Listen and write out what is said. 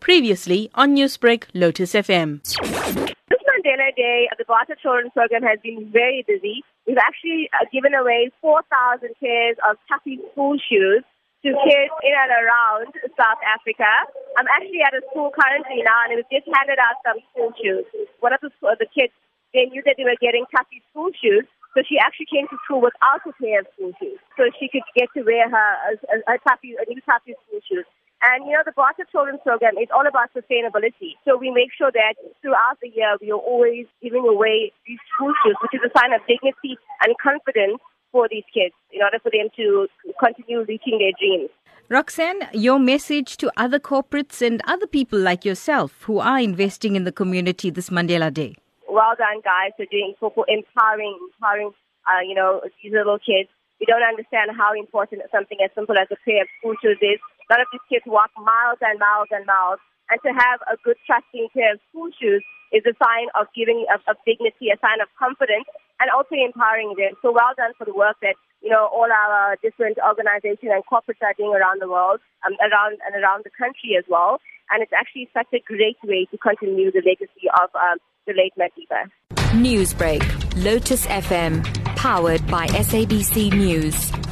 Previously on Newsbreak, Lotus FM. This Mandela Day, the Bata Children's Program has been very busy. We've actually uh, given away 4,000 pairs of Toughees school shoes to kids in and around South Africa. I'm actually at a school currently now, and we've just handed out some school shoes. One of the, the kids, they knew that they were getting Toughees school shoes, so she actually came to school without a pair of school shoes, so she could get to wear her a, a, a, a new Toughees school shoes. And you know, the Bata Children's Program is all about sustainability. So we make sure that throughout the year we are always giving away these school shoes, which is a sign of dignity and confidence for these kids in order for them to continue reaching their dreams. Roxanne, your message to other corporates and other people like yourself who are investing in the community this Mandela Day. Well done, guys, for doing for, for empowering, empowering, uh, you know, these little kids. We don't understand how important something as simple as a pair of school shoes is lot of these kids walk miles and miles and miles. And to have a good, trusting pair of school shoes is a sign of giving of, of dignity, a sign of confidence, and also empowering them. So well done for the work that you know all our different organizations and corporates are doing around the world, um, around and around the country as well. And it's actually such a great way to continue the legacy of um, the late Madiba. Newsbreak, Lotus FM, powered by SABC News.